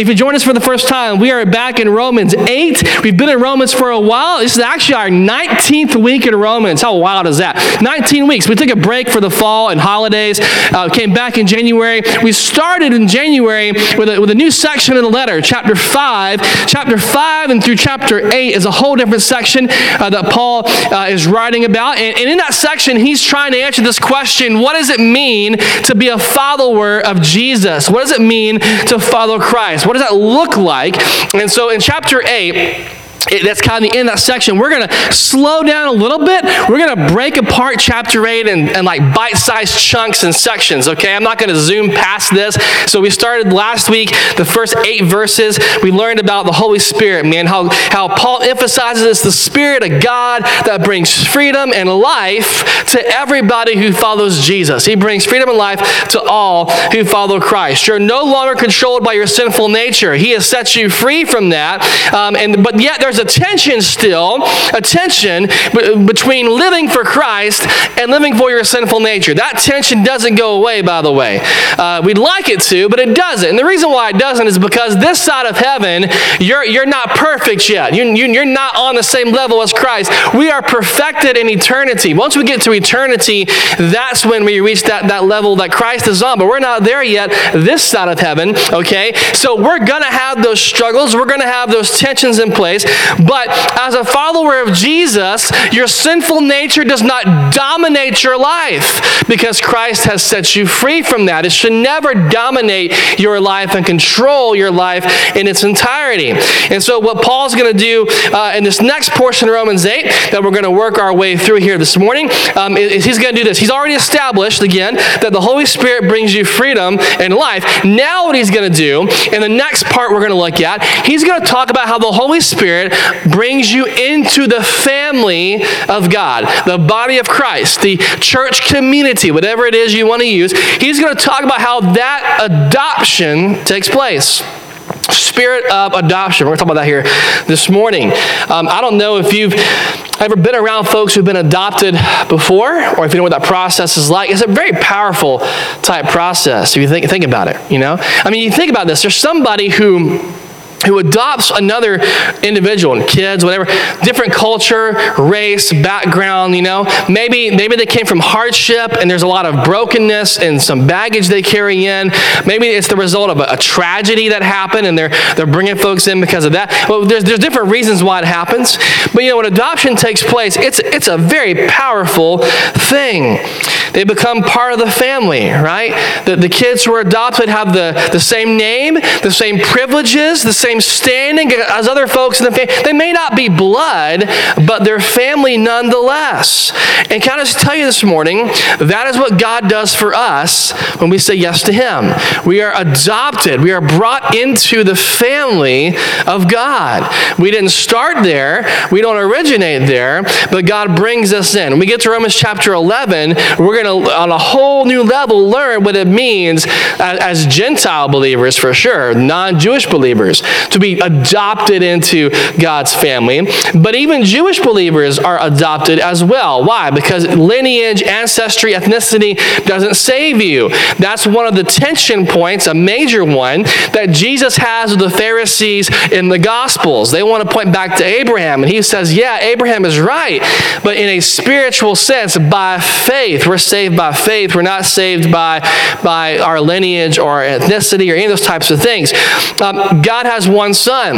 If you join us for the first time, we are back in Romans 8. We've been in Romans for a while. This is actually our 19th week in Romans. How wild is that? 19 weeks. We took a break for the fall and holidays, uh, came back in January. We started in January with a, with a new section in the letter, chapter 5. Chapter 5 and through chapter 8 is a whole different section uh, that Paul uh, is writing about. And, and in that section, he's trying to answer this question what does it mean to be a follower of Jesus? What does it mean to follow Christ? What does that look like? And so in chapter 8, it, that's kind of the end of that section. We're going to slow down a little bit. We're going to break apart chapter 8 and, and like bite sized chunks and sections, okay? I'm not going to zoom past this. So we started last week, the first eight verses. We learned about the Holy Spirit, man, how, how Paul emphasizes it's the Spirit of God that brings freedom and life to everybody who follows Jesus. He brings freedom and life to all who follow Christ. You're no longer controlled by your sinful nature. He has set you free from that. Um, and, but yet, there's a tension still, a tension b- between living for Christ and living for your sinful nature. That tension doesn't go away, by the way. Uh, we'd like it to, but it doesn't. And the reason why it doesn't is because this side of heaven, you're, you're not perfect yet. You, you, you're not on the same level as Christ. We are perfected in eternity. Once we get to eternity, that's when we reach that, that level that Christ is on. But we're not there yet, this side of heaven, okay? So we're going to have those struggles. We're going to have those tensions in place. But as a follower of Jesus, your sinful nature does not dominate your life because Christ has set you free from that. It should never dominate your life and control your life in its entirety. And so, what Paul's going to do uh, in this next portion of Romans 8 that we're going to work our way through here this morning um, is he's going to do this. He's already established, again, that the Holy Spirit brings you freedom and life. Now, what he's going to do in the next part we're going to look at, he's going to talk about how the Holy Spirit brings you into the family of God, the body of Christ, the church community, whatever it is you want to use. He's going to talk about how that adoption takes place spirit of adoption. We're going to talk about that here this morning. Um, I don't know if you've ever been around folks who've been adopted before, or if you know what that process is like. It's a very powerful type process if you think, think about it, you know? I mean, you think about this. There's somebody who who adopts another individual, and kids, whatever, different culture, race, background, you know. Maybe, maybe they came from hardship and there's a lot of brokenness and some baggage they carry in. Maybe it's the result of a, a tragedy that happened and they're, they're bringing folks in because of that. Well, there's, there's different reasons why it happens. But, you know, when adoption takes place, it's, it's a very powerful thing. They become part of the family, right? The, the kids who are adopted have the, the same name, the same privileges, the same same standing as other folks in the family. They may not be blood, but they're family nonetheless. And can I just tell you this morning, that is what God does for us when we say yes to Him. We are adopted, we are brought into the family of God. We didn't start there, we don't originate there, but God brings us in. When we get to Romans chapter 11, we're going to, on a whole new level, learn what it means as, as Gentile believers, for sure, non Jewish believers, to be adopted into God's family. But even Jewish believers are adopted as well. Why? Because lineage, ancestry, ethnicity doesn't save you. That's one of the tension points, a major one, that Jesus has with the Pharisees in the Gospels. They want to point back to Abraham, and he says, Yeah, Abraham is right, but in a spiritual sense, by faith. We're saved by faith. We're not saved by, by our lineage or ethnicity or any of those types of things. Um, God has one son.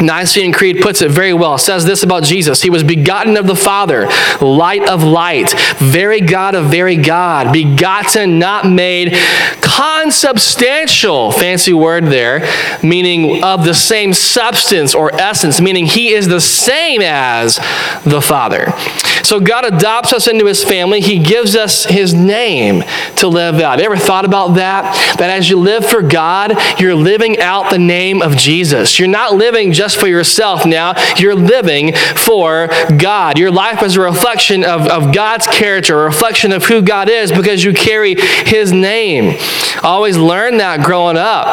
Nicene Creed puts it very well. It says this about Jesus He was begotten of the Father, light of light, very God of very God, begotten, not made, consubstantial, fancy word there, meaning of the same substance or essence, meaning He is the same as the Father. So God adopts us into His family. He gives us His name to live out. You ever thought about that? That as you live for God, you're living out the name of Jesus. You're not living just just for yourself now. You're living for God. Your life is a reflection of, of God's character, a reflection of who God is because you carry His name. always learn that growing up.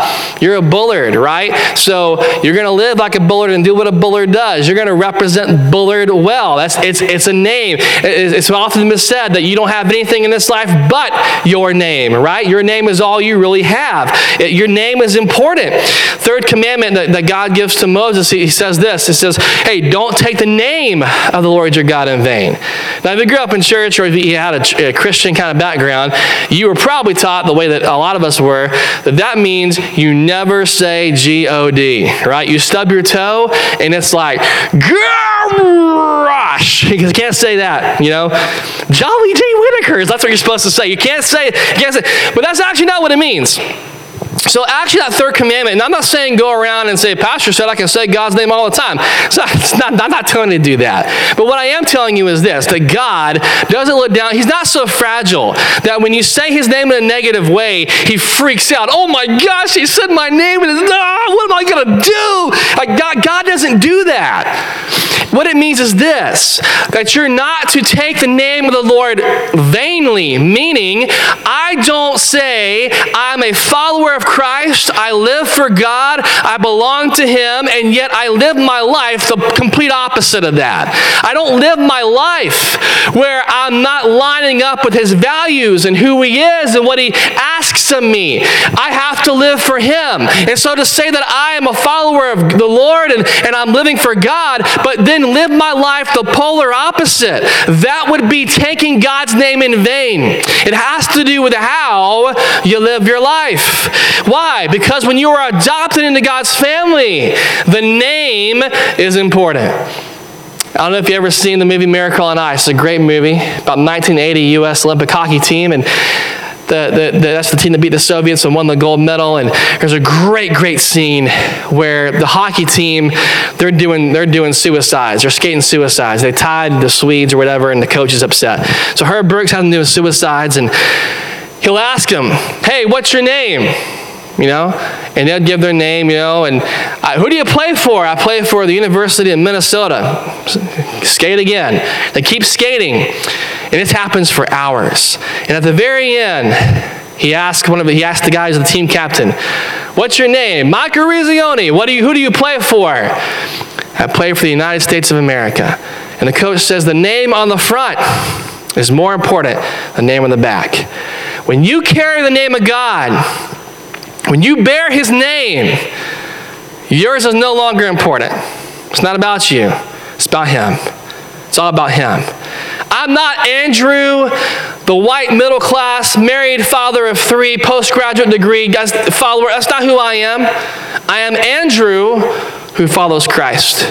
You're a Bullard, right? So you're going to live like a Bullard and do what a Bullard does. You're going to represent Bullard well. That's it's it's a name. It's often been said that you don't have anything in this life but your name, right? Your name is all you really have. Your name is important. Third commandment that, that God gives to Moses, he says this. He says, "Hey, don't take the name of the Lord your God in vain." Now, if you grew up in church or if you had a, a Christian kind of background, you were probably taught the way that a lot of us were that that means you never say G O D, right? You stub your toe and it's like, gosh, you can't say that, you know? Jolly J. Whittakers, that's what you're supposed to say. You can't say, you can't say, but that's actually not what it means. So actually, that third commandment, and I'm not saying go around and say, Pastor said I can say God's name all the time. So it's not, I'm not telling you to do that. But what I am telling you is this, that God doesn't look down. He's not so fragile that when you say his name in a negative way, he freaks out. Oh my gosh, he said my name, and ah, what am I going to do? Like God, God doesn't do that. What it means is this that you're not to take the name of the Lord vainly, meaning, I don't say I'm a follower of Christ, I live for God, I belong to Him, and yet I live my life the complete opposite of that. I don't live my life where I'm not lining up with His values and who He is and what He asks of me. I have to live for Him. And so to say that I am a follower of the Lord and, and I'm living for God, but then and live my life the polar opposite. That would be taking God's name in vain. It has to do with how you live your life. Why? Because when you are adopted into God's family, the name is important. I don't know if you've ever seen the movie Miracle on Ice. It's a great movie about 1980 U.S. Olympic hockey team, and the, that's the team that beat the Soviets and won the gold medal. And there's a great, great scene where the hockey team, they're doing, they're doing suicides. They're skating suicides. They tied the Swedes or whatever, and the coach is upset. So Herb Brooks has them doing suicides, and he'll ask them, hey, what's your name? you know, and they'll give their name, you know, and I, who do you play for? I play for the University of Minnesota. Skate again. They keep skating, and this happens for hours. And at the very end, he asked one of the, he asked the guys, the team captain, "What's your name?" Mike Eruzione. What do you? Who do you play for? I play for the United States of America. And the coach says the name on the front is more important than the name on the back. When you carry the name of God, when you bear his name, yours is no longer important. It's not about you, it's about him. It's all about him. I'm not Andrew, the white middle class, married father of three, postgraduate degree follower. That's not who I am. I am Andrew who follows Christ.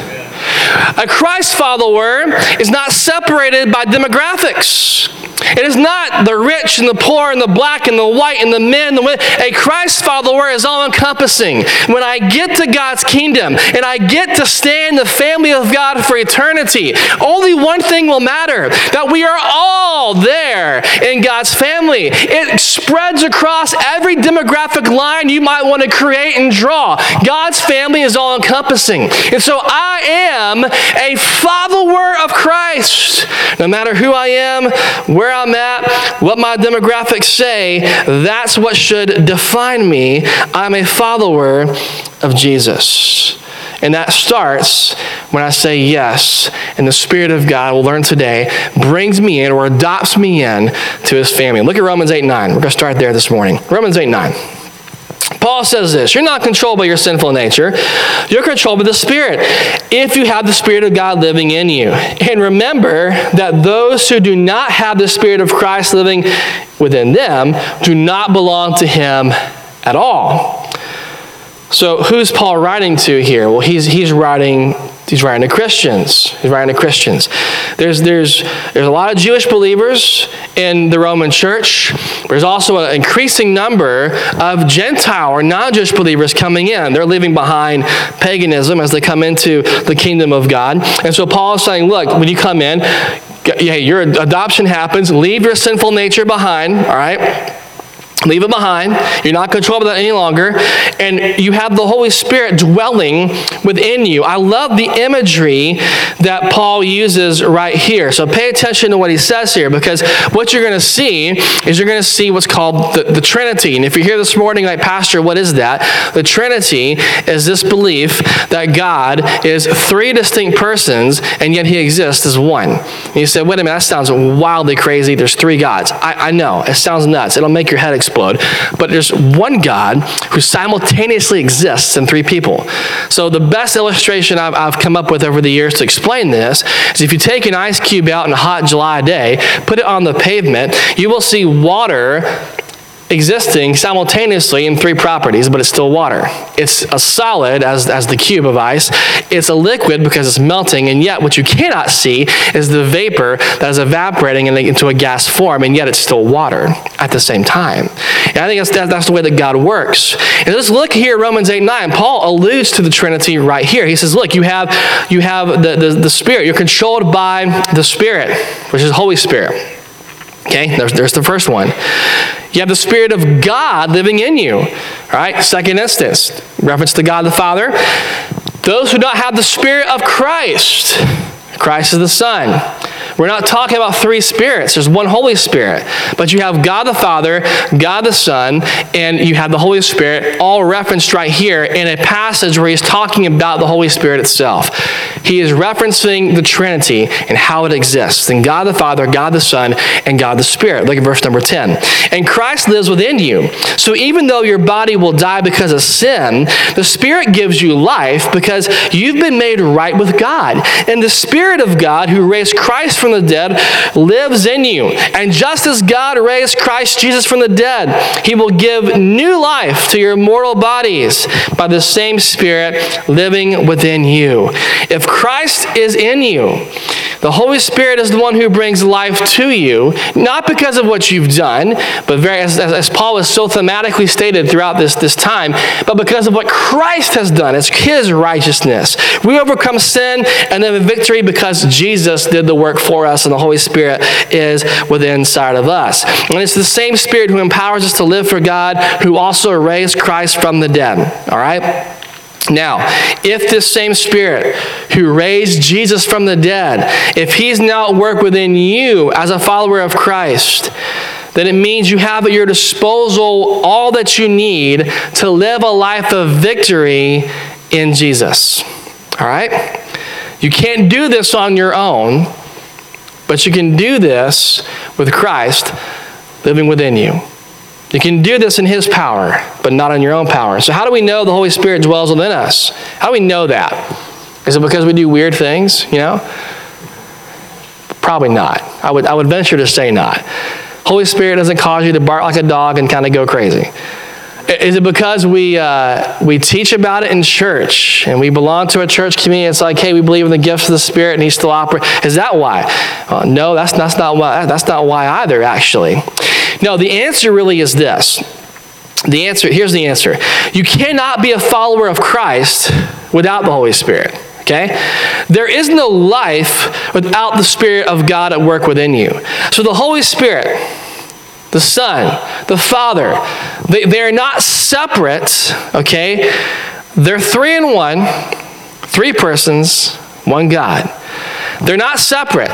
A Christ follower is not separated by demographics. It is not the rich and the poor and the black and the white and the men. and The women. A Christ follower is all encompassing. When I get to God's kingdom and I get to stay in the family of God for eternity, only one thing will matter that we are all there in God's family. It spreads across every demographic line you might want to create and draw. God's family is all encompassing. And so I am a follower of Christ. No matter who I am, where I'm at, what my demographics say, that's what should define me. I'm a follower of Jesus. And that starts when I say yes, and the Spirit of God, we'll learn today, brings me in or adopts me in to his family. Look at Romans 8 9. We're going to start there this morning. Romans 8 9. Paul says this You're not controlled by your sinful nature, you're controlled by the Spirit, if you have the Spirit of God living in you. And remember that those who do not have the Spirit of Christ living within them do not belong to Him at all. So, who's Paul writing to here? Well, he's, he's writing He's writing to Christians. He's writing to Christians. There's, there's, there's a lot of Jewish believers in the Roman church. There's also an increasing number of Gentile or non Jewish believers coming in. They're leaving behind paganism as they come into the kingdom of God. And so Paul is saying, look, when you come in, yeah, your adoption happens, leave your sinful nature behind, all right? Leave it behind. You're not controlled by that any longer. and you have the Holy Spirit dwelling within you. I love the imagery that Paul uses right here. So pay attention to what he says here because what you're going to see is you're going to see what's called the, the Trinity. And if you're here this morning, like, Pastor, what is that? The Trinity is this belief that God is three distinct persons and yet he exists as one. And you say, wait a minute, that sounds wildly crazy. There's three gods. I, I know, it sounds nuts. It'll make your head explode. But there's one God who simultaneously exists in three people. So the best illustration I've, I've come up with over the years to explain this is if you take an ice cube out in a hot July day, put it on the pavement, you will see water existing simultaneously in three properties, but it's still water. It's a solid as, as the cube of ice. It's a liquid because it's melting, and yet what you cannot see is the vapor that is evaporating into a gas form, and yet it's still water at the same time. And I think that's, that's the way that God works. And let's look here Romans 8 9. Paul alludes to the Trinity right here. He says, Look, you have, you have the, the, the Spirit, you're controlled by the Spirit, which is Holy Spirit. Okay, there's, there's the first one. You have the Spirit of God living in you. All right, second instance, reference to God the Father. Those who don't have the Spirit of Christ, Christ is the Son. We're not talking about three spirits. There's one Holy Spirit. But you have God the Father, God the Son, and you have the Holy Spirit all referenced right here in a passage where he's talking about the Holy Spirit itself. He is referencing the Trinity and how it exists. And God the Father, God the Son, and God the Spirit. Look at verse number 10. And Christ lives within you. So even though your body will die because of sin, the Spirit gives you life because you've been made right with God. And the Spirit of God who raised Christ from the dead lives in you. And just as God raised Christ Jesus from the dead, he will give new life to your mortal bodies by the same Spirit living within you. If Christ is in you, the Holy Spirit is the one who brings life to you, not because of what you've done, but very, as, as Paul has so thematically stated throughout this, this time, but because of what Christ has done. It's his righteousness. We overcome sin and then victory because Jesus did the work for us and the Holy Spirit is within inside of us. And it's the same Spirit who empowers us to live for God, who also raised Christ from the dead. All right? Now, if this same Spirit who raised Jesus from the dead, if He's now at work within you as a follower of Christ, then it means you have at your disposal all that you need to live a life of victory in Jesus. All right? You can't do this on your own, but you can do this with Christ living within you. You can do this in His power, but not in your own power. So, how do we know the Holy Spirit dwells within us? How do we know that? Is it because we do weird things, you know? Probably not. I would, I would venture to say not. Holy Spirit doesn't cause you to bark like a dog and kind of go crazy. Is it because we, uh, we teach about it in church and we belong to a church community? It's like, hey, we believe in the gifts of the Spirit and He still operates. Is that why? No, that's, that's, not why, that's not why either, actually. No, the answer really is this. The answer, here's the answer. You cannot be a follower of Christ without the Holy Spirit. Okay? There is no life without the Spirit of God at work within you. So the Holy Spirit, the Son, the Father, they, they're not separate, okay? They're three in one, three persons, one God. They're not separate.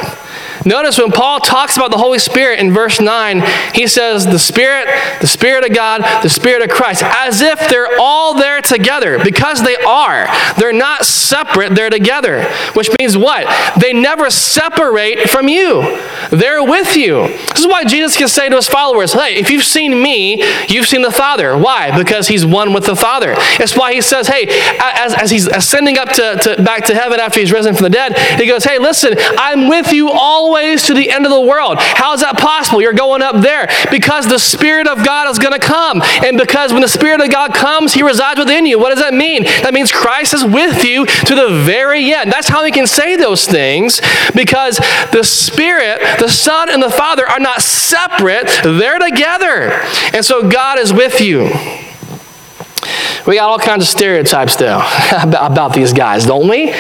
Notice when Paul talks about the Holy Spirit in verse 9, he says, the Spirit, the Spirit of God, the Spirit of Christ, as if they're all there together, because they are. They're not separate, they're together. Which means what? They never separate from you, they're with you. This is why Jesus can say to his followers, Hey, if you've seen me, you've seen the Father. Why? Because he's one with the Father. It's why he says, Hey, as, as he's ascending up to, to back to heaven after he's risen from the dead, he goes, Hey, listen, I'm with you all ways to the end of the world. How is that possible? You're going up there because the Spirit of God is going to come. And because when the Spirit of God comes, He resides within you. What does that mean? That means Christ is with you to the very end. That's how we can say those things because the Spirit, the Son, and the Father are not separate, they're together. And so God is with you. We got all kinds of stereotypes, though, about these guys, don't we?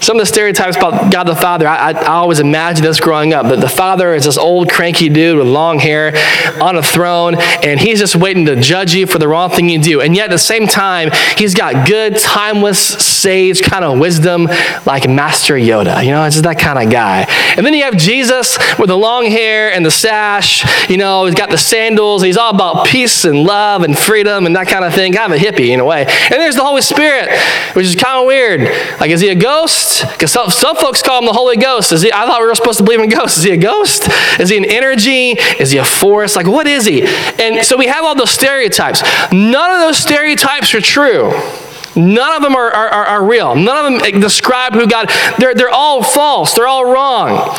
Some of the stereotypes about God the Father, I, I, I always imagined this growing up. That the Father is this old cranky dude with long hair on a throne, and he's just waiting to judge you for the wrong thing you do. And yet at the same time, he's got good, timeless, sage kind of wisdom like Master Yoda. You know, it's just that kind of guy. And then you have Jesus with the long hair and the sash. You know, he's got the sandals. He's all about peace and love and freedom and that kind of thing. Kind of a hippie in a way. And there's the Holy Spirit, which is kind of weird. Like, is he a ghost? Because some, some folks call him the Holy Ghost. Is he? I thought we were supposed to believe in ghosts. Is he a ghost? Is he an energy? Is he a force? Like, what is he? And so we have all those stereotypes. None of those stereotypes are true. None of them are, are, are, real. None of them describe who God, they're, they're all false. They're all wrong.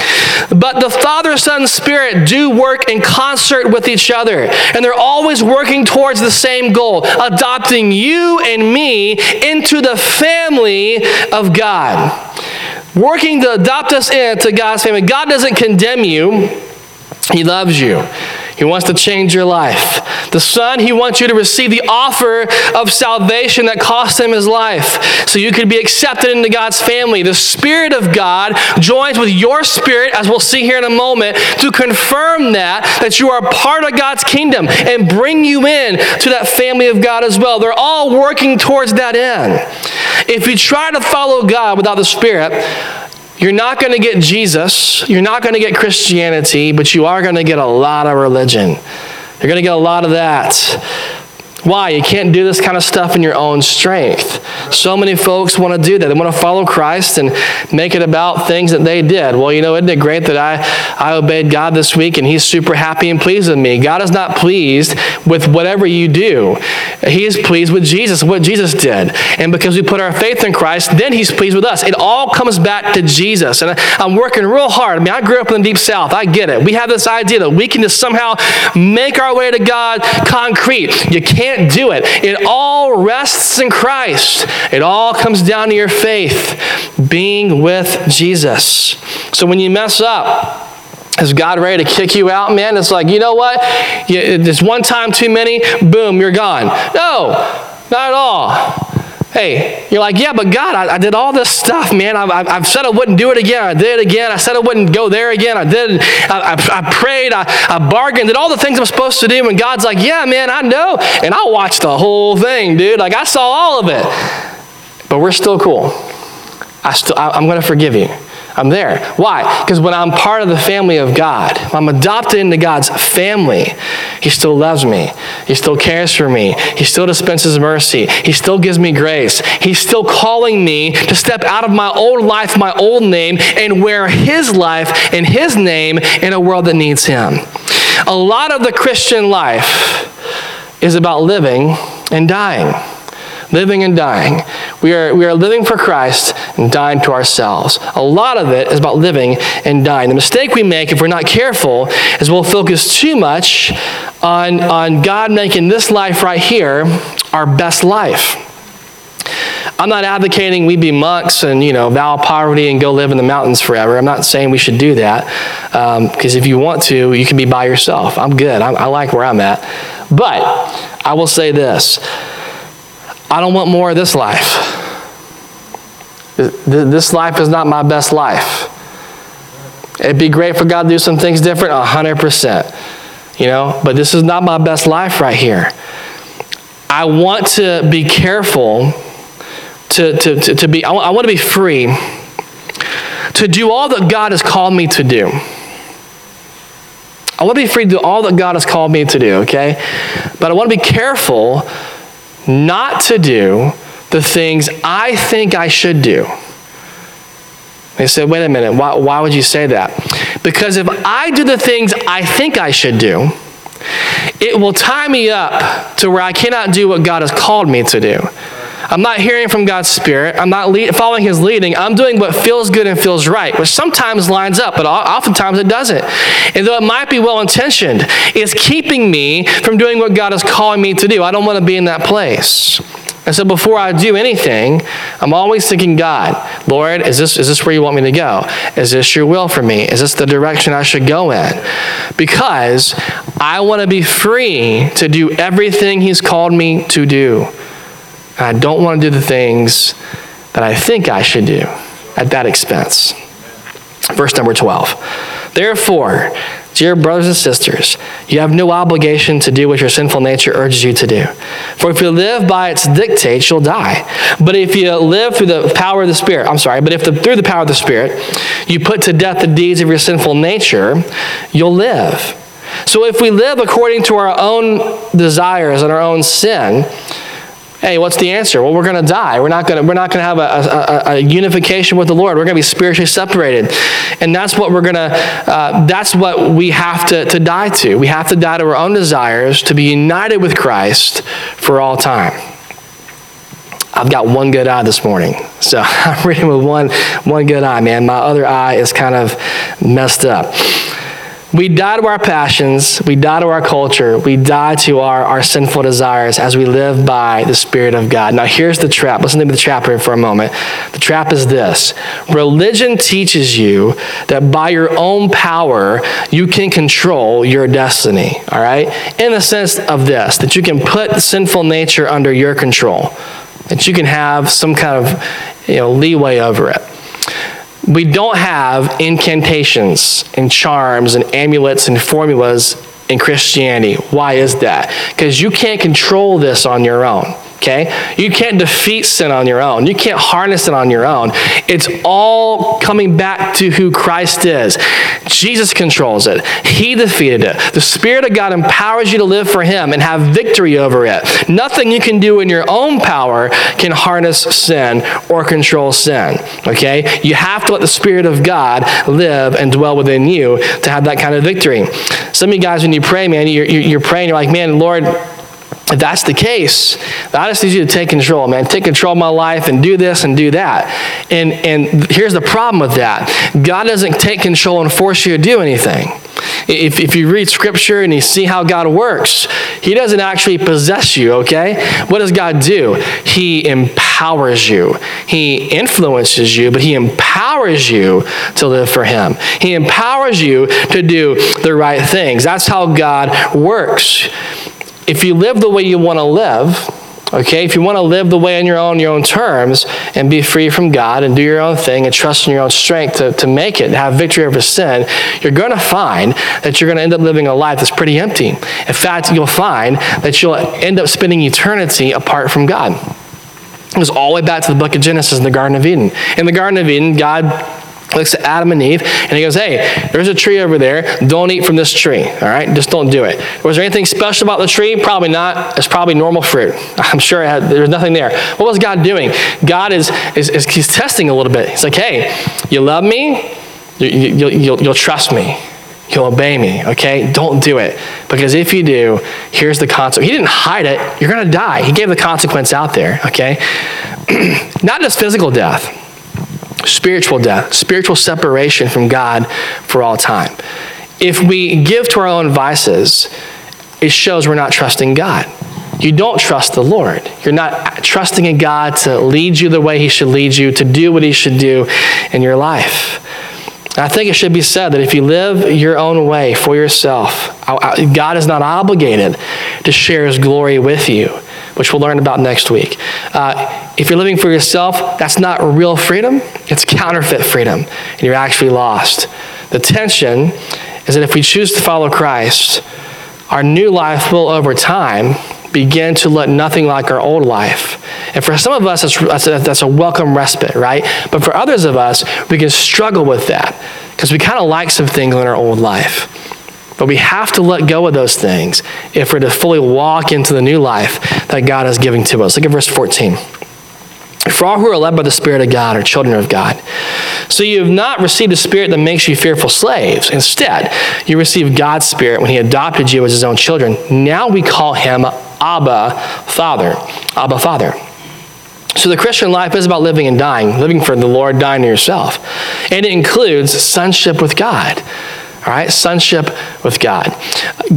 But the Father, Son, Spirit do work in concert with each other. And they're always working towards the same goal, adopting you and me into the family of God. Working to adopt us into God's family. God doesn't condemn you. He loves you. He wants to change your life. The Son, He wants you to receive the offer of salvation that cost Him His life so you could be accepted into God's family. The Spirit of God joins with your spirit, as we'll see here in a moment, to confirm that, that you are part of God's kingdom and bring you in to that family of God as well. They're all working towards that end. If you try to follow God without the Spirit, you're not going to get Jesus, you're not going to get Christianity, but you are going to get a lot of religion. You're going to get a lot of that. Why? You can't do this kind of stuff in your own strength. So many folks want to do that. They want to follow Christ and make it about things that they did. Well, you know, isn't it great that I, I obeyed God this week and He's super happy and pleased with me? God is not pleased with whatever you do. He is pleased with Jesus, what Jesus did. And because we put our faith in Christ, then He's pleased with us. It all comes back to Jesus. And I'm working real hard. I mean, I grew up in the deep south. I get it. We have this idea that we can just somehow make our way to God concrete. You can't can't do it. It all rests in Christ. It all comes down to your faith, being with Jesus. So when you mess up, is God ready to kick you out, man? It's like, you know what? It's one time too many, boom, you're gone. No, not at all. Hey, you're like, yeah, but God, I, I did all this stuff, man. I, I, I, said I wouldn't do it again. I did it again. I said I wouldn't go there again. I did. I, I, prayed. I, I bargained. Did all the things I'm supposed to do. And God's like, yeah, man, I know. And I watched the whole thing, dude. Like I saw all of it. But we're still cool. I still, I, I'm going to forgive you. I'm there. Why? Because when I'm part of the family of God, I'm adopted into God's family, He still loves me. He still cares for me. He still dispenses mercy. He still gives me grace. He's still calling me to step out of my old life, my old name, and wear His life and His name in a world that needs Him. A lot of the Christian life is about living and dying living and dying. We are, we are living for Christ and dying to ourselves. A lot of it is about living and dying. The mistake we make, if we're not careful, is we'll focus too much on, on God making this life right here our best life. I'm not advocating we be monks and you know vow poverty and go live in the mountains forever. I'm not saying we should do that because um, if you want to, you can be by yourself. I'm good. I, I like where I'm at, but I will say this: I don't want more of this life. This life is not my best life. It'd be great for God to do some things different, 100%. You know, but this is not my best life right here. I want to be careful to, to, to, to be, I want, I want to be free to do all that God has called me to do. I want to be free to do all that God has called me to do, okay? But I want to be careful not to do the things I think I should do. They said, wait a minute, why, why would you say that? Because if I do the things I think I should do, it will tie me up to where I cannot do what God has called me to do. I'm not hearing from God's Spirit. I'm not following His leading. I'm doing what feels good and feels right, which sometimes lines up, but oftentimes it doesn't. And though it might be well intentioned, it's keeping me from doing what God is calling me to do. I don't want to be in that place. And so before I do anything, I'm always thinking, God, Lord, is this, is this where you want me to go? Is this your will for me? Is this the direction I should go in? Because I want to be free to do everything He's called me to do. I don't want to do the things that I think I should do. at that expense. Verse number 12. Therefore, dear brothers and sisters, you have no obligation to do what your sinful nature urges you to do. For if you live by its dictates, you'll die. But if you live through the power of the Spirit, I'm sorry, but if the, through the power of the Spirit, you put to death the deeds of your sinful nature, you'll live. So if we live according to our own desires and our own sin, Hey, what's the answer? Well, we're going to die. We're not going to, we're not going to have a, a, a, unification with the Lord. We're going to be spiritually separated. And that's what we're going to, uh, that's what we have to, to die to. We have to die to our own desires to be united with Christ for all time. I've got one good eye this morning. So I'm reading with one, one good eye, man. My other eye is kind of messed up. We die to our passions, we die to our culture, we die to our, our sinful desires as we live by the Spirit of God. Now, here's the trap. Listen to the trap here for a moment. The trap is this religion teaches you that by your own power, you can control your destiny, all right? In the sense of this, that you can put sinful nature under your control, that you can have some kind of you know, leeway over it we don't have incantations and charms and amulets and formulas in Christianity. Why is that? Because you can't control this on your own. Okay? You can't defeat sin on your own. You can't harness it on your own. It's all coming back to who Christ is. Jesus controls it, He defeated it. The Spirit of God empowers you to live for Him and have victory over it. Nothing you can do in your own power can harness sin or control sin. Okay? You have to let the Spirit of God live and dwell within you to have that kind of victory. Some of you guys, when you pray, man, you're, you're praying, you're like, man, Lord, if that's the case, I just need you to take control, man. Take control of my life and do this and do that. And, and here's the problem with that God doesn't take control and force you to do anything. If, if you read scripture and you see how God works, He doesn't actually possess you, okay? What does God do? He empowers you, He influences you, but He empowers you to live for Him. He empowers you to do the right things. That's how God works if you live the way you want to live, okay, if you want to live the way on your own, your own terms, and be free from God and do your own thing and trust in your own strength to, to make it, have victory over sin, you're going to find that you're going to end up living a life that's pretty empty. In fact, you'll find that you'll end up spending eternity apart from God. It goes all the way back to the book of Genesis in the Garden of Eden. In the Garden of Eden, God looks at Adam and Eve, and he goes, Hey, there's a tree over there. Don't eat from this tree. All right? Just don't do it. Was there anything special about the tree? Probably not. It's probably normal fruit. I'm sure had, there's nothing there. What was God doing? God is, is, is he's testing a little bit. He's like, Hey, you love me? You, you, you'll, you'll trust me. You'll obey me, okay? Don't do it. Because if you do, here's the consequence. He didn't hide it. You're going to die. He gave the consequence out there, okay? Not just physical death spiritual death, spiritual separation from God for all time. If we give to our own vices, it shows we're not trusting God. You don't trust the Lord. You're not trusting in God to lead you the way He should lead you, to do what He should do in your life. I think it should be said that if you live your own way for yourself, God is not obligated to share His glory with you which we'll learn about next week. Uh, if you're living for yourself, that's not real freedom, it's counterfeit freedom, and you're actually lost. The tension is that if we choose to follow Christ, our new life will, over time, begin to look nothing like our old life. And for some of us, that's, a, that's a welcome respite, right? But for others of us, we can struggle with that because we kind of like some things in our old life. But we have to let go of those things if we're to fully walk into the new life that God is giving to us. Look at verse 14. For all who are led by the Spirit of God are children of God. So you have not received a spirit that makes you fearful slaves. Instead, you received God's Spirit when He adopted you as His own children. Now we call Him Abba, Father. Abba, Father. So the Christian life is about living and dying, living for the Lord, dying to yourself. And it includes sonship with God. All right, sonship with God.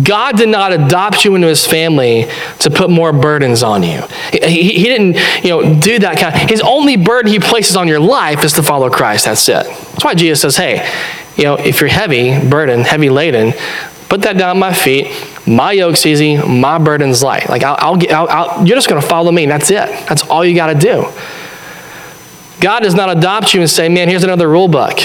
God did not adopt you into his family to put more burdens on you. He, he didn't, you know, do that kind of, his only burden he places on your life is to follow Christ. That's it. That's why Jesus says, hey, you know, if you're heavy, burden, heavy laden, put that down at my feet. My yoke's easy, my burden's light. Like, I'll, I'll, I'll, I'll you're just going to follow me, and that's it. That's all you got to do. God does not adopt you and say, man, here's another rule book.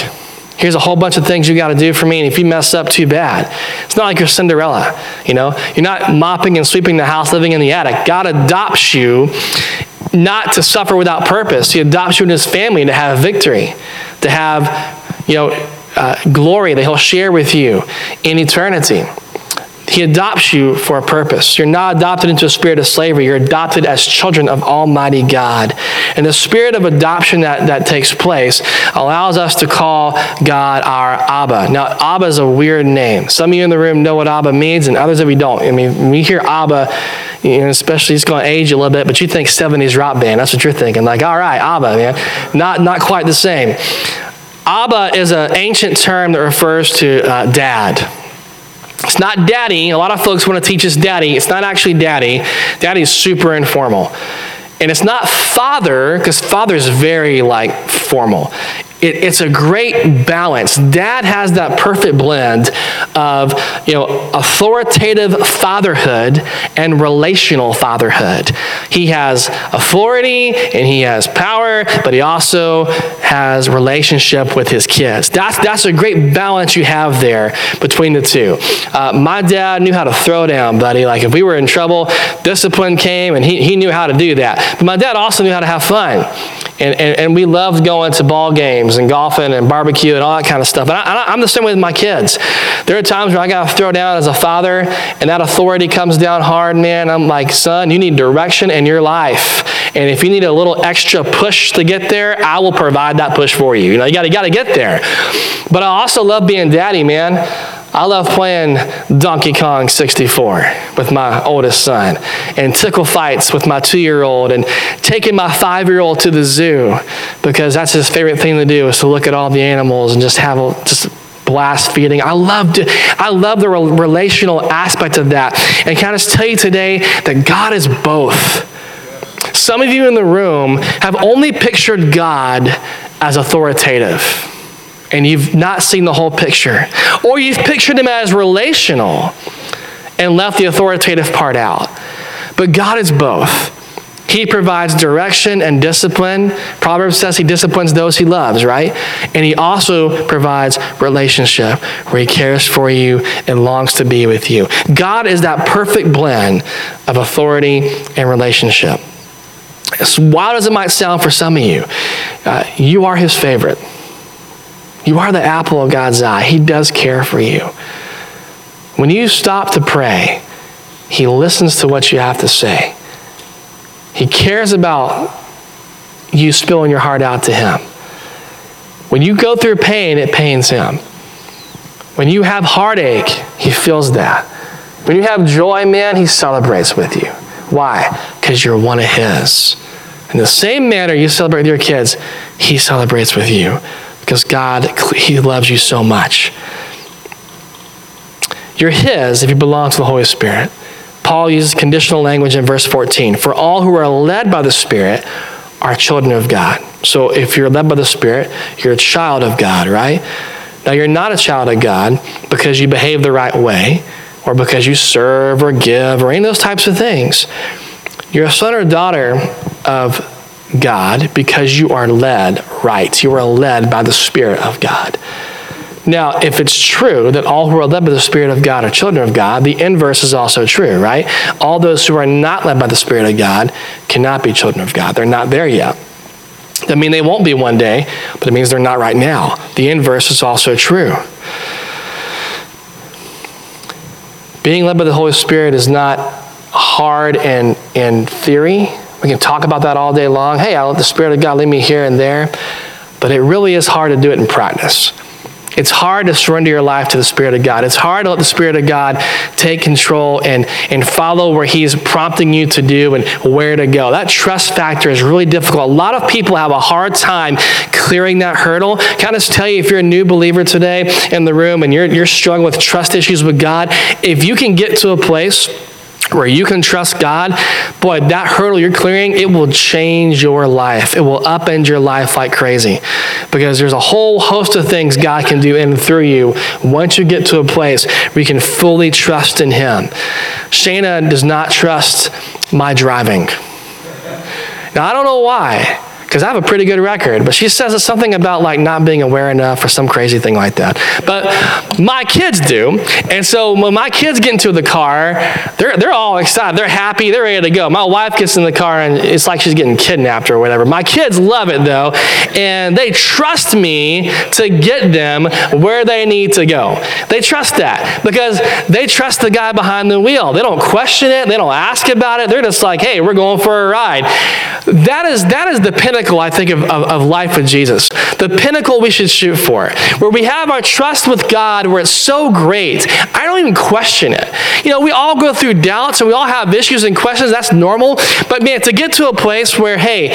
Here's a whole bunch of things you got to do for me, and if you mess up, too bad. It's not like you're Cinderella, you know? You're not mopping and sweeping the house, living in the attic. God adopts you not to suffer without purpose. He adopts you in his family to have victory, to have, you know, uh, glory that he'll share with you in eternity. He adopts you for a purpose. You're not adopted into a spirit of slavery. You're adopted as children of Almighty God. And the spirit of adoption that, that takes place allows us to call God our Abba. Now, Abba is a weird name. Some of you in the room know what Abba means, and others of you don't. I mean, when you hear Abba, you know, especially it's going to age a little bit, but you think 70s rock band. That's what you're thinking. Like, all right, Abba, man. Not, not quite the same. Abba is an ancient term that refers to uh, dad. It's not daddy. A lot of folks want to teach us daddy. It's not actually daddy. Daddy is super informal. And it's not father, because father is very like formal. It, it's a great balance. Dad has that perfect blend of you know authoritative fatherhood and relational fatherhood. He has authority and he has power, but he also has relationship with his kids. That's that's a great balance you have there between the two. Uh, my dad knew how to throw down, buddy. Like if we were in trouble, discipline came, and he, he knew how to do that. But my dad also knew how to have fun, and, and, and we loved going to ball games and golfing and barbecue and all that kind of stuff. And I, am the same with my kids. There are times where I got to throw down as a father, and that authority comes down hard, man. I'm like, son, you need direction in your life. And if you need a little extra push to get there, I will provide that push for you. You know, you got to get there. But I also love being daddy, man. I love playing Donkey Kong 64 with my oldest son and tickle fights with my two year old and taking my five year old to the zoo because that's his favorite thing to do is to look at all the animals and just have a just blast feeding. I love to, I love the relational aspect of that. And can I just tell you today that God is both. Some of you in the room have only pictured God as authoritative and you've not seen the whole picture. Or you've pictured him as relational and left the authoritative part out. But God is both. He provides direction and discipline. Proverbs says he disciplines those he loves, right? And he also provides relationship where he cares for you and longs to be with you. God is that perfect blend of authority and relationship. As wild as it might sound for some of you, uh, you are his favorite. You are the apple of God's eye. He does care for you. When you stop to pray, He listens to what you have to say. He cares about you spilling your heart out to Him. When you go through pain, it pains Him. When you have heartache, He feels that. When you have joy, man, He celebrates with you. Why? Because you're one of His. In the same manner you celebrate with your kids, He celebrates with you because God, He loves you so much. You're His if you belong to the Holy Spirit. Paul uses conditional language in verse 14. For all who are led by the Spirit are children of God. So if you're led by the Spirit, you're a child of God, right? Now, you're not a child of God because you behave the right way or because you serve or give or any of those types of things. You're a son or daughter of God because you are led right. You are led by the Spirit of God. Now, if it's true that all who are led by the Spirit of God are children of God, the inverse is also true, right? All those who are not led by the Spirit of God cannot be children of God. They're not there yet. That means they won't be one day, but it means they're not right now. The inverse is also true. Being led by the Holy Spirit is not hard in, in theory, we can talk about that all day long. Hey, I let the Spirit of God lead me here and there. But it really is hard to do it in practice. It's hard to surrender your life to the Spirit of God. It's hard to let the Spirit of God take control and, and follow where He's prompting you to do and where to go. That trust factor is really difficult. A lot of people have a hard time clearing that hurdle. Can I just tell you, if you're a new believer today in the room and you're, you're struggling with trust issues with God, if you can get to a place where you can trust God, boy, that hurdle you're clearing, it will change your life. It will upend your life like crazy because there's a whole host of things God can do in and through you once you get to a place where you can fully trust in Him. Shana does not trust my driving. Now, I don't know why. Because I have a pretty good record. But she says it's something about like not being aware enough or some crazy thing like that. But my kids do. And so when my kids get into the car, they're, they're all excited. They're happy. They're ready to go. My wife gets in the car and it's like she's getting kidnapped or whatever. My kids love it though. And they trust me to get them where they need to go. They trust that because they trust the guy behind the wheel. They don't question it. They don't ask about it. They're just like, hey, we're going for a ride. That is, that is the pinnacle, I think, of, of, of life with Jesus. The pinnacle we should shoot for, where we have our trust with God, where it's so great. I don't even question it. You know, we all go through doubts and we all have issues and questions. That's normal. But man, to get to a place where, hey,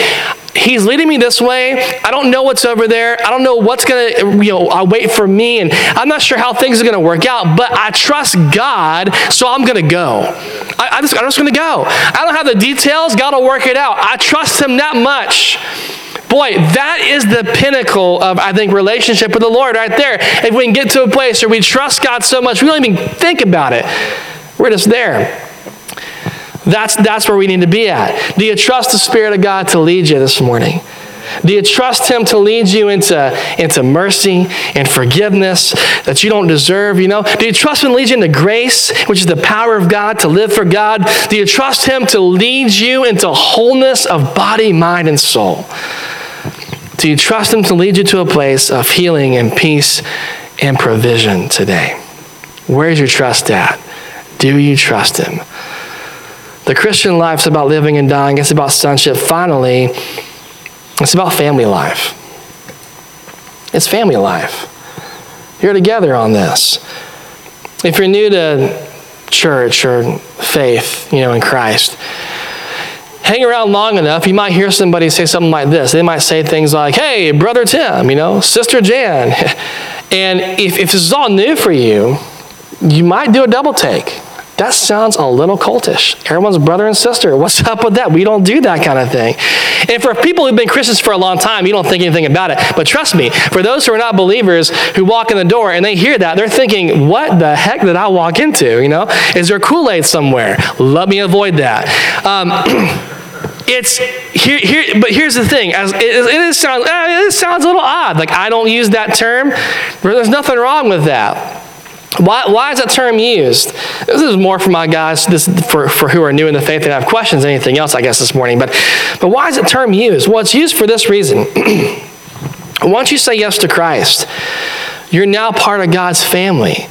he's leading me this way. I don't know what's over there. I don't know what's going to, you know, I'll wait for me. And I'm not sure how things are going to work out, but I trust God, so I'm going to go. I, I just, I'm just going to go. I don't have the details. God will work it out. I trust him that much. Boy, that is the pinnacle of, I think, relationship with the Lord right there. If we can get to a place where we trust God so much, we don't even think about it. We're just there. That's, that's where we need to be at. Do you trust the Spirit of God to lead you this morning? Do you trust Him to lead you into, into mercy and forgiveness that you don't deserve? You know, do you trust Him to lead you into grace, which is the power of God to live for God? Do you trust Him to lead you into wholeness of body, mind, and soul? Do you trust Him to lead you to a place of healing and peace and provision today? Where's your trust at? Do you trust Him? The Christian life is about living and dying, it's about sonship. Finally, it's about family life. It's family life. You're together on this. If you're new to church or faith, you know, in Christ, hang around long enough, you might hear somebody say something like this. They might say things like, hey, Brother Tim, you know, Sister Jan. and if, if this is all new for you, you might do a double take. That sounds a little cultish. Everyone's brother and sister. What's up with that? We don't do that kind of thing. And for people who've been Christians for a long time, you don't think anything about it. But trust me, for those who are not believers who walk in the door and they hear that, they're thinking, what the heck did I walk into? You know, is there Kool Aid somewhere? Let me avoid that. Um, it's here, here, but here's the thing as it, sounds, eh, it sounds a little odd like i don't use that term but there's nothing wrong with that why, why is that term used? This is more for my guys, this for, for who are new in the faith and have questions anything else, I guess, this morning. But, but why is the term used? Well, it's used for this reason. Once you say yes to Christ, you're now part of God's family.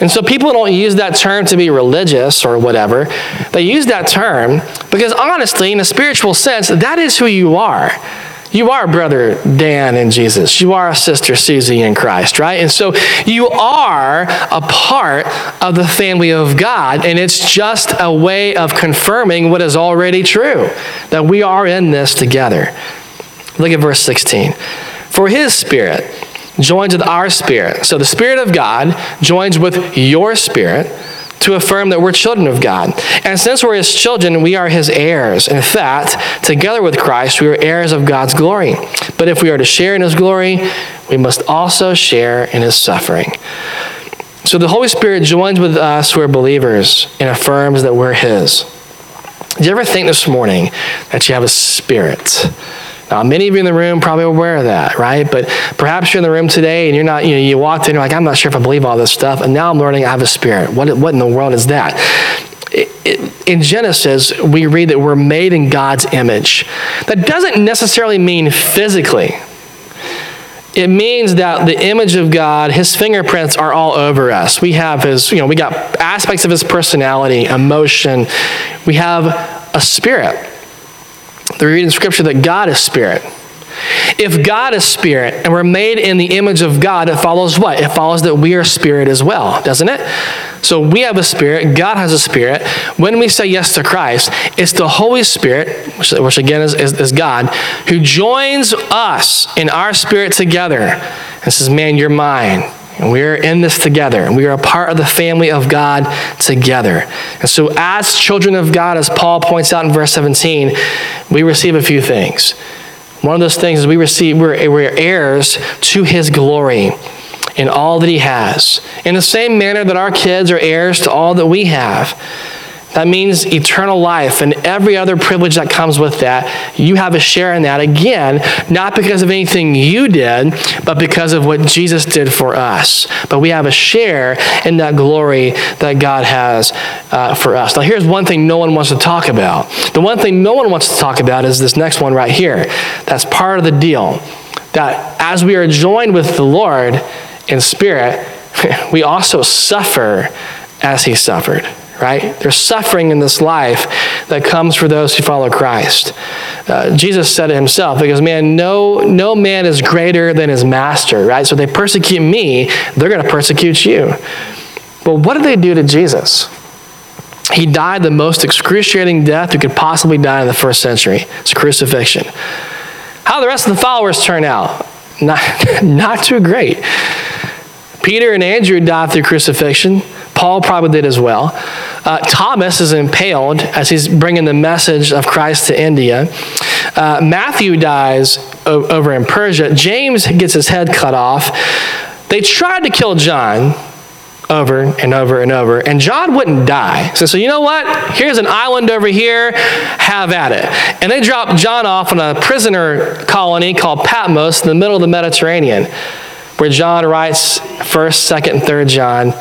And so people don't use that term to be religious or whatever. They use that term because honestly, in a spiritual sense, that is who you are. You are brother Dan in Jesus. You are a sister Susie in Christ, right? And so you are a part of the family of God, and it's just a way of confirming what is already true that we are in this together. Look at verse 16. For his spirit joins with our spirit. So the spirit of God joins with your spirit to affirm that we're children of God. And since we're his children, we are his heirs. In fact, together with Christ, we are heirs of God's glory. But if we are to share in his glory, we must also share in his suffering. So the Holy Spirit joins with us who are believers and affirms that we're his. Do you ever think this morning that you have a spirit? Now, many of you in the room probably aware of that, right? But perhaps you're in the room today and you're not, you know, you walked in, you're like, I'm not sure if I believe all this stuff. And now I'm learning I have a spirit. What, what in the world is that? in Genesis, we read that we're made in God's image. That doesn't necessarily mean physically. It means that the image of God, his fingerprints are all over us. We have his, you know, we got aspects of his personality, emotion. We have a spirit. They read in Scripture that God is spirit. If God is spirit and we're made in the image of God, it follows what? It follows that we are spirit as well, doesn't it? So we have a spirit, God has a spirit. When we say yes to Christ, it's the Holy Spirit, which, which again is, is, is God, who joins us in our spirit together and says, Man, you're mine. And we are in this together. And we are a part of the family of God together. And so, as children of God, as Paul points out in verse 17, we receive a few things. One of those things is we receive, we're, we're heirs to his glory in all that he has. In the same manner that our kids are heirs to all that we have. That means eternal life and every other privilege that comes with that. You have a share in that. Again, not because of anything you did, but because of what Jesus did for us. But we have a share in that glory that God has uh, for us. Now, here's one thing no one wants to talk about. The one thing no one wants to talk about is this next one right here. That's part of the deal. That as we are joined with the Lord in spirit, we also suffer as he suffered right? There's suffering in this life that comes for those who follow Christ. Uh, Jesus said it himself because, man, no, no man is greater than his master, right? So they persecute me, they're going to persecute you. But what did they do to Jesus? He died the most excruciating death you could possibly die in the first century. It's crucifixion. How the rest of the followers turn out? Not, not too great. Peter and Andrew died through crucifixion. Paul probably did as well. Uh, Thomas is impaled as he's bringing the message of Christ to India. Uh, Matthew dies o- over in Persia. James gets his head cut off. They tried to kill John over and over and over, and John wouldn't die. So, so you know what? Here's an island over here, have at it. And they dropped John off on a prisoner colony called Patmos in the middle of the Mediterranean, where John writes 1st, 2nd, and 3rd John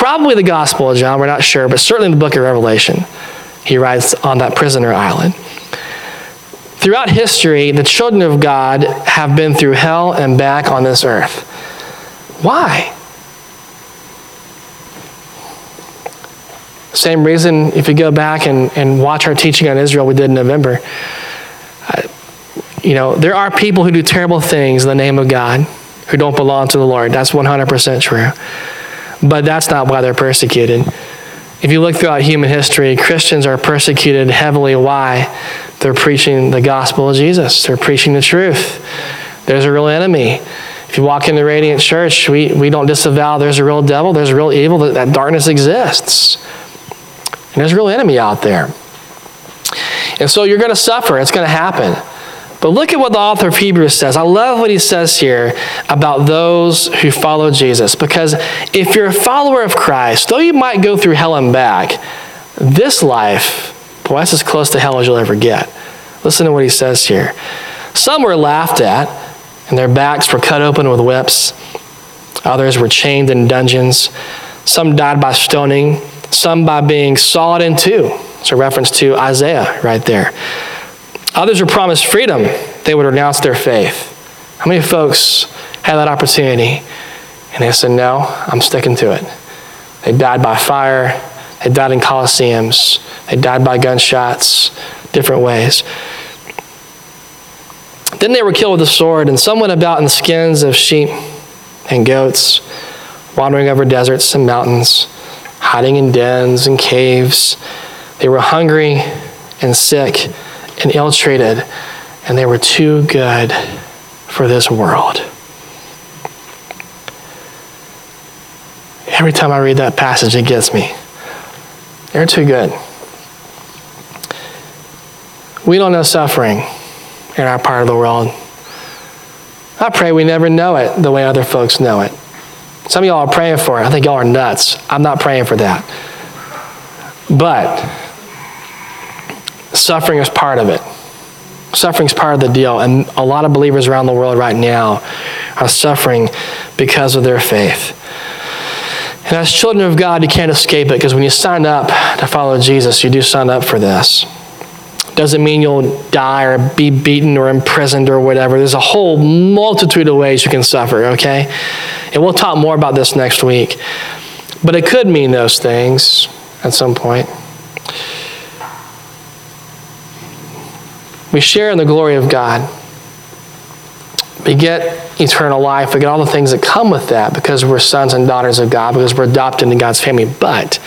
probably the Gospel of John, we're not sure, but certainly in the book of Revelation. He writes on that prisoner island. Throughout history, the children of God have been through hell and back on this earth. Why? Same reason, if you go back and, and watch our teaching on Israel we did in November. Uh, you know, there are people who do terrible things in the name of God who don't belong to the Lord. That's 100% true. But that's not why they're persecuted. If you look throughout human history, Christians are persecuted heavily. Why? They're preaching the gospel of Jesus, they're preaching the truth. There's a real enemy. If you walk in the Radiant Church, we, we don't disavow there's a real devil, there's a real evil, that, that darkness exists. And there's a real enemy out there. And so you're going to suffer, it's going to happen. But look at what the author of Hebrews says. I love what he says here about those who follow Jesus. Because if you're a follower of Christ, though you might go through hell and back, this life, boy, that's as close to hell as you'll ever get. Listen to what he says here. Some were laughed at, and their backs were cut open with whips. Others were chained in dungeons. Some died by stoning, some by being sawed in two. It's a reference to Isaiah right there. Others were promised freedom, they would renounce their faith. How many folks had that opportunity and they said, No, I'm sticking to it? They died by fire, they died in coliseums, they died by gunshots, different ways. Then they were killed with a sword, and some went about in the skins of sheep and goats, wandering over deserts and mountains, hiding in dens and caves. They were hungry and sick and ill treated, and they were too good for this world. Every time I read that passage, it gets me. They're too good. We don't know suffering in our part of the world. I pray we never know it the way other folks know it. Some of y'all are praying for it. I think y'all are nuts. I'm not praying for that. But suffering is part of it. Suffering is part of the deal. And a lot of believers around the world right now are suffering because of their faith. And as children of God, you can't escape it because when you sign up to follow Jesus, you do sign up for this. Doesn't mean you'll die or be beaten or imprisoned or whatever. There's a whole multitude of ways you can suffer, okay? And we'll talk more about this next week. But it could mean those things at some point. We share in the glory of God. We get eternal life. We get all the things that come with that because we're sons and daughters of God, because we're adopted into God's family. But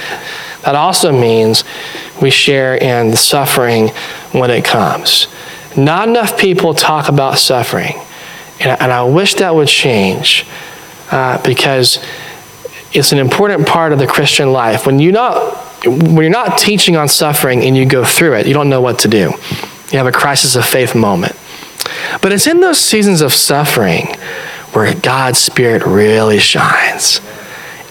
that also means we share in the suffering when it comes. Not enough people talk about suffering. And, I wish that would change uh, because it's an important part of the Christian life. When you're, not, when you're not teaching on suffering and you go through it, you don't know what to do. You have a crisis of faith moment. But it's in those seasons of suffering where God's Spirit really shines.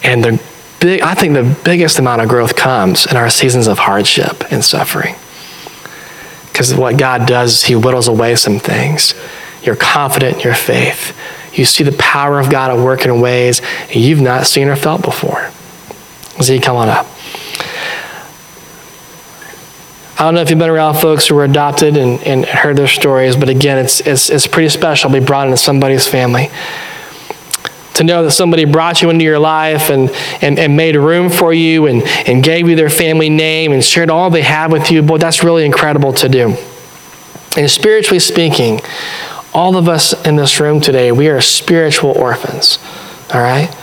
And the big, I think the biggest amount of growth comes in our seasons of hardship and suffering. Because what God does He whittles away some things. You're confident in your faith. You see the power of God at work in ways you've not seen or felt before. Z, come on up. I don't know if you've been around folks who were adopted and, and heard their stories, but again, it's, it's, it's pretty special to be brought into somebody's family. To know that somebody brought you into your life and, and, and made room for you and, and gave you their family name and shared all they have with you, boy, that's really incredible to do. And spiritually speaking, all of us in this room today, we are spiritual orphans, all right?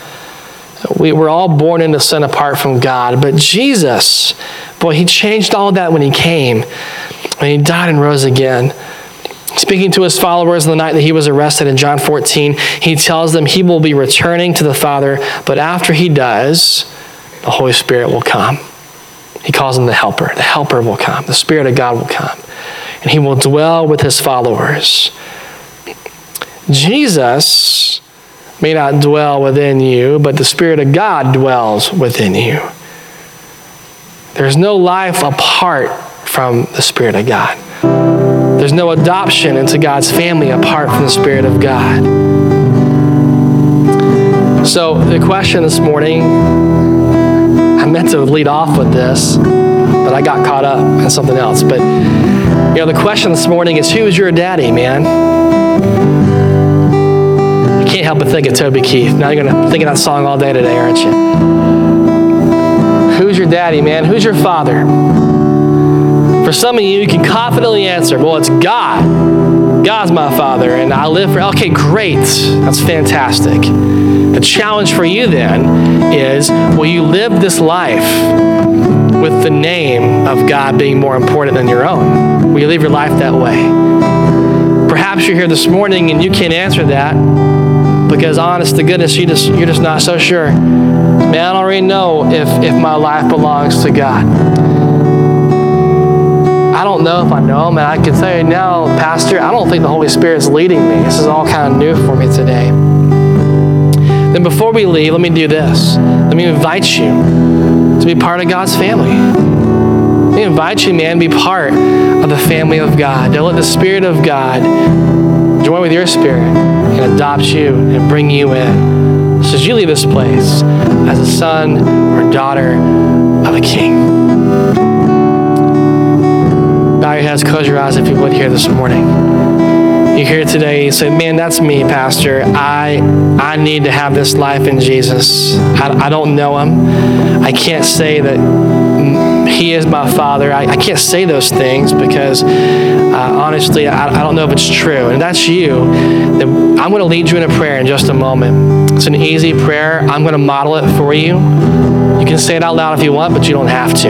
We were all born into sin apart from God, but Jesus, boy, he changed all that when he came, when he died and rose again. Speaking to his followers on the night that he was arrested in John 14, he tells them he will be returning to the Father, but after he does, the Holy Spirit will come. He calls him the Helper. The Helper will come. The Spirit of God will come. And he will dwell with his followers. Jesus may not dwell within you, but the Spirit of God dwells within you. There's no life apart from the Spirit of God. There's no adoption into God's family apart from the Spirit of God. So, the question this morning, I meant to lead off with this, but I got caught up in something else. But, you know, the question this morning is who's your daddy, man? You can't help but think of Toby Keith. Now you're going to think of that song all day today, aren't you? Who's your daddy, man? Who's your father? For some of you, you can confidently answer, well, it's God. God's my father, and I live for. Okay, great. That's fantastic. The challenge for you then is will you live this life with the name of God being more important than your own? Will you live your life that way? Perhaps you're here this morning and you can't answer that because honest to goodness, you just, you're just not so sure. Man, I don't already know if, if my life belongs to God. I don't know if I know him, and I can you now, Pastor, I don't think the Holy Spirit's leading me. This is all kind of new for me today. Then before we leave, let me do this. Let me invite you to be part of God's family. Me invite you, man, be part of the family of God. Don't let the Spirit of God join with your spirit and adopt you and bring you in. So you leave this place as a son or daughter of a king. Bow your heads, close your eyes if you would here this morning. You here today, you say, Man, that's me, Pastor. I I need to have this life in Jesus. I, I don't know him. I can't say that he is my father. I, I can't say those things because uh, honestly, I, I, don't know if it's true. And that's you. I'm going to lead you in a prayer in just a moment. It's an easy prayer. I'm going to model it for you. You can say it out loud if you want, but you don't have to.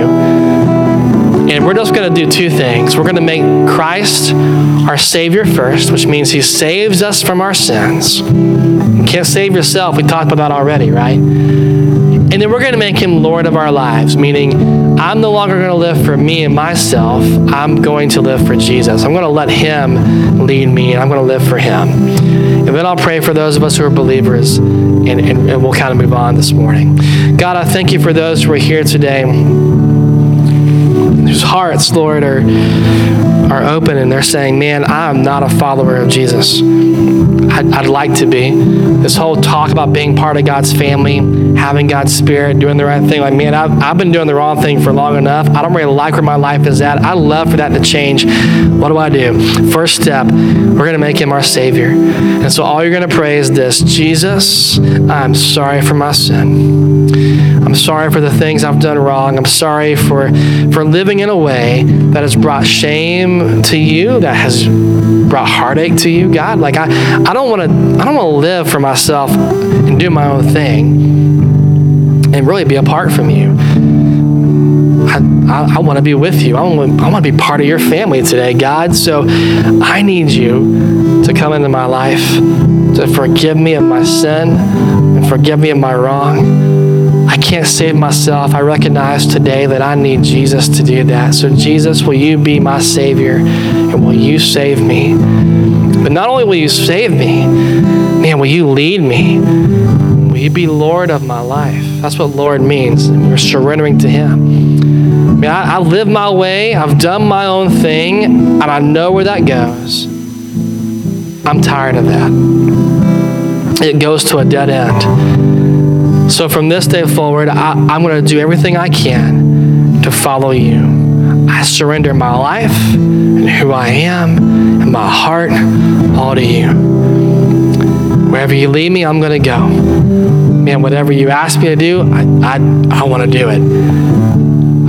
And we're just going to do two things. We're going to make Christ our Savior first, which means He saves us from our sins. You can't save yourself. We talked about that already, right? And then we're going to make Him Lord of our lives, meaning I'm no longer going to live for me and myself. I'm going to live for Jesus. I'm going to let Him lead me, and I'm going to live for Him. And then I'll pray for those of us who are believers, and, and, and we'll kind of move on this morning. God, I thank you for those who are here today whose hearts, Lord, are, are open and they're saying, Man, I'm not a follower of Jesus. I'd, I'd, like to be. This whole talk about being part of God's family, having God's Spirit, doing the right thing. Like, man, I've, I've been doing the wrong thing for long enough. I don't really like where my life is at. I love for that to change. What do I do? First step, we're going to make Him our Savior. And so all you're going to pray is this Jesus, I'm sorry for my sin. I'm sorry for the things I've done wrong. I'm sorry for, for living in a way that has brought shame to you, that has brought heartache to you, God. Like I, I don't want to I don't want to live for myself and do my own thing and really be apart from you. I, I, want to be with you. I want, I want to be part of your family today, God. So I need you to come into my life, to forgive me of my sin and forgive me of my wrong. Can't save myself. I recognize today that I need Jesus to do that. So, Jesus, will you be my Savior and will you save me? But not only will you save me, man, will you lead me? Will you be Lord of my life? That's what Lord means. We're surrendering to Him. I, mean, I, I live my way, I've done my own thing, and I know where that goes. I'm tired of that. It goes to a dead end. So from this day forward, I, I'm going to do everything I can to follow you. I surrender my life and who I am and my heart all to you. Wherever you lead me, I'm going to go. Man, whatever you ask me to do, I, I, I want to do it.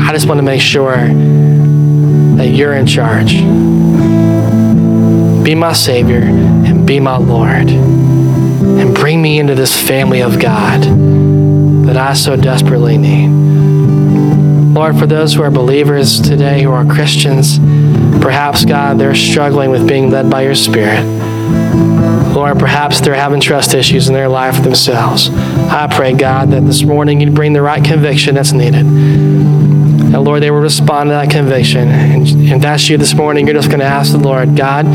I just want to make sure that you're in charge. Be my Savior and be my Lord. And bring me into this family of God that I so desperately need. Lord, for those who are believers today, who are Christians, perhaps, God, they're struggling with being led by your Spirit. Lord, perhaps they're having trust issues in their life themselves. I pray, God, that this morning you'd bring the right conviction that's needed. And Lord, they will respond to that conviction. And if that's you this morning, you're just going to ask the Lord, God,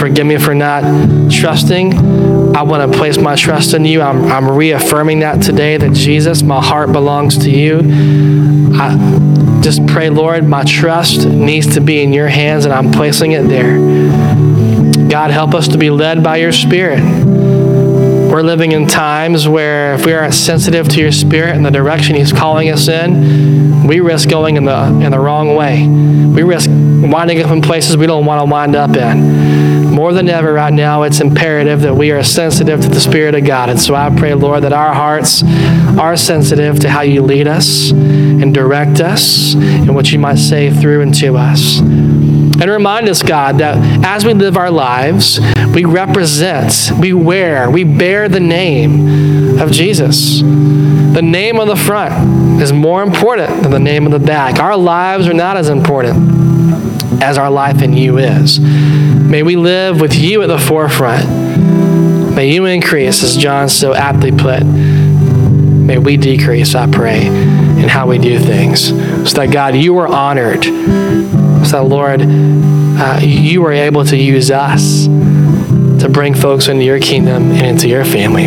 forgive me for not trusting. I want to place my trust in you. I'm, I'm reaffirming that today that Jesus, my heart belongs to you. I just pray, Lord, my trust needs to be in your hands, and I'm placing it there. God, help us to be led by your Spirit. We're living in times where if we aren't sensitive to your Spirit and the direction He's calling us in, we risk going in the, in the wrong way. We risk winding up in places we don't want to wind up in. More than ever, right now, it's imperative that we are sensitive to the Spirit of God. And so I pray, Lord, that our hearts are sensitive to how you lead us and direct us and what you might say through and to us. And remind us, God, that as we live our lives, we represent, we wear, we bear the name of Jesus. The name on the front is more important than the name on the back. Our lives are not as important as our life in you is. May we live with you at the forefront. May you increase, as John so aptly put. May we decrease, I pray, in how we do things. So that, God, you are honored so, Lord, uh, you are able to use us to bring folks into your kingdom and into your family.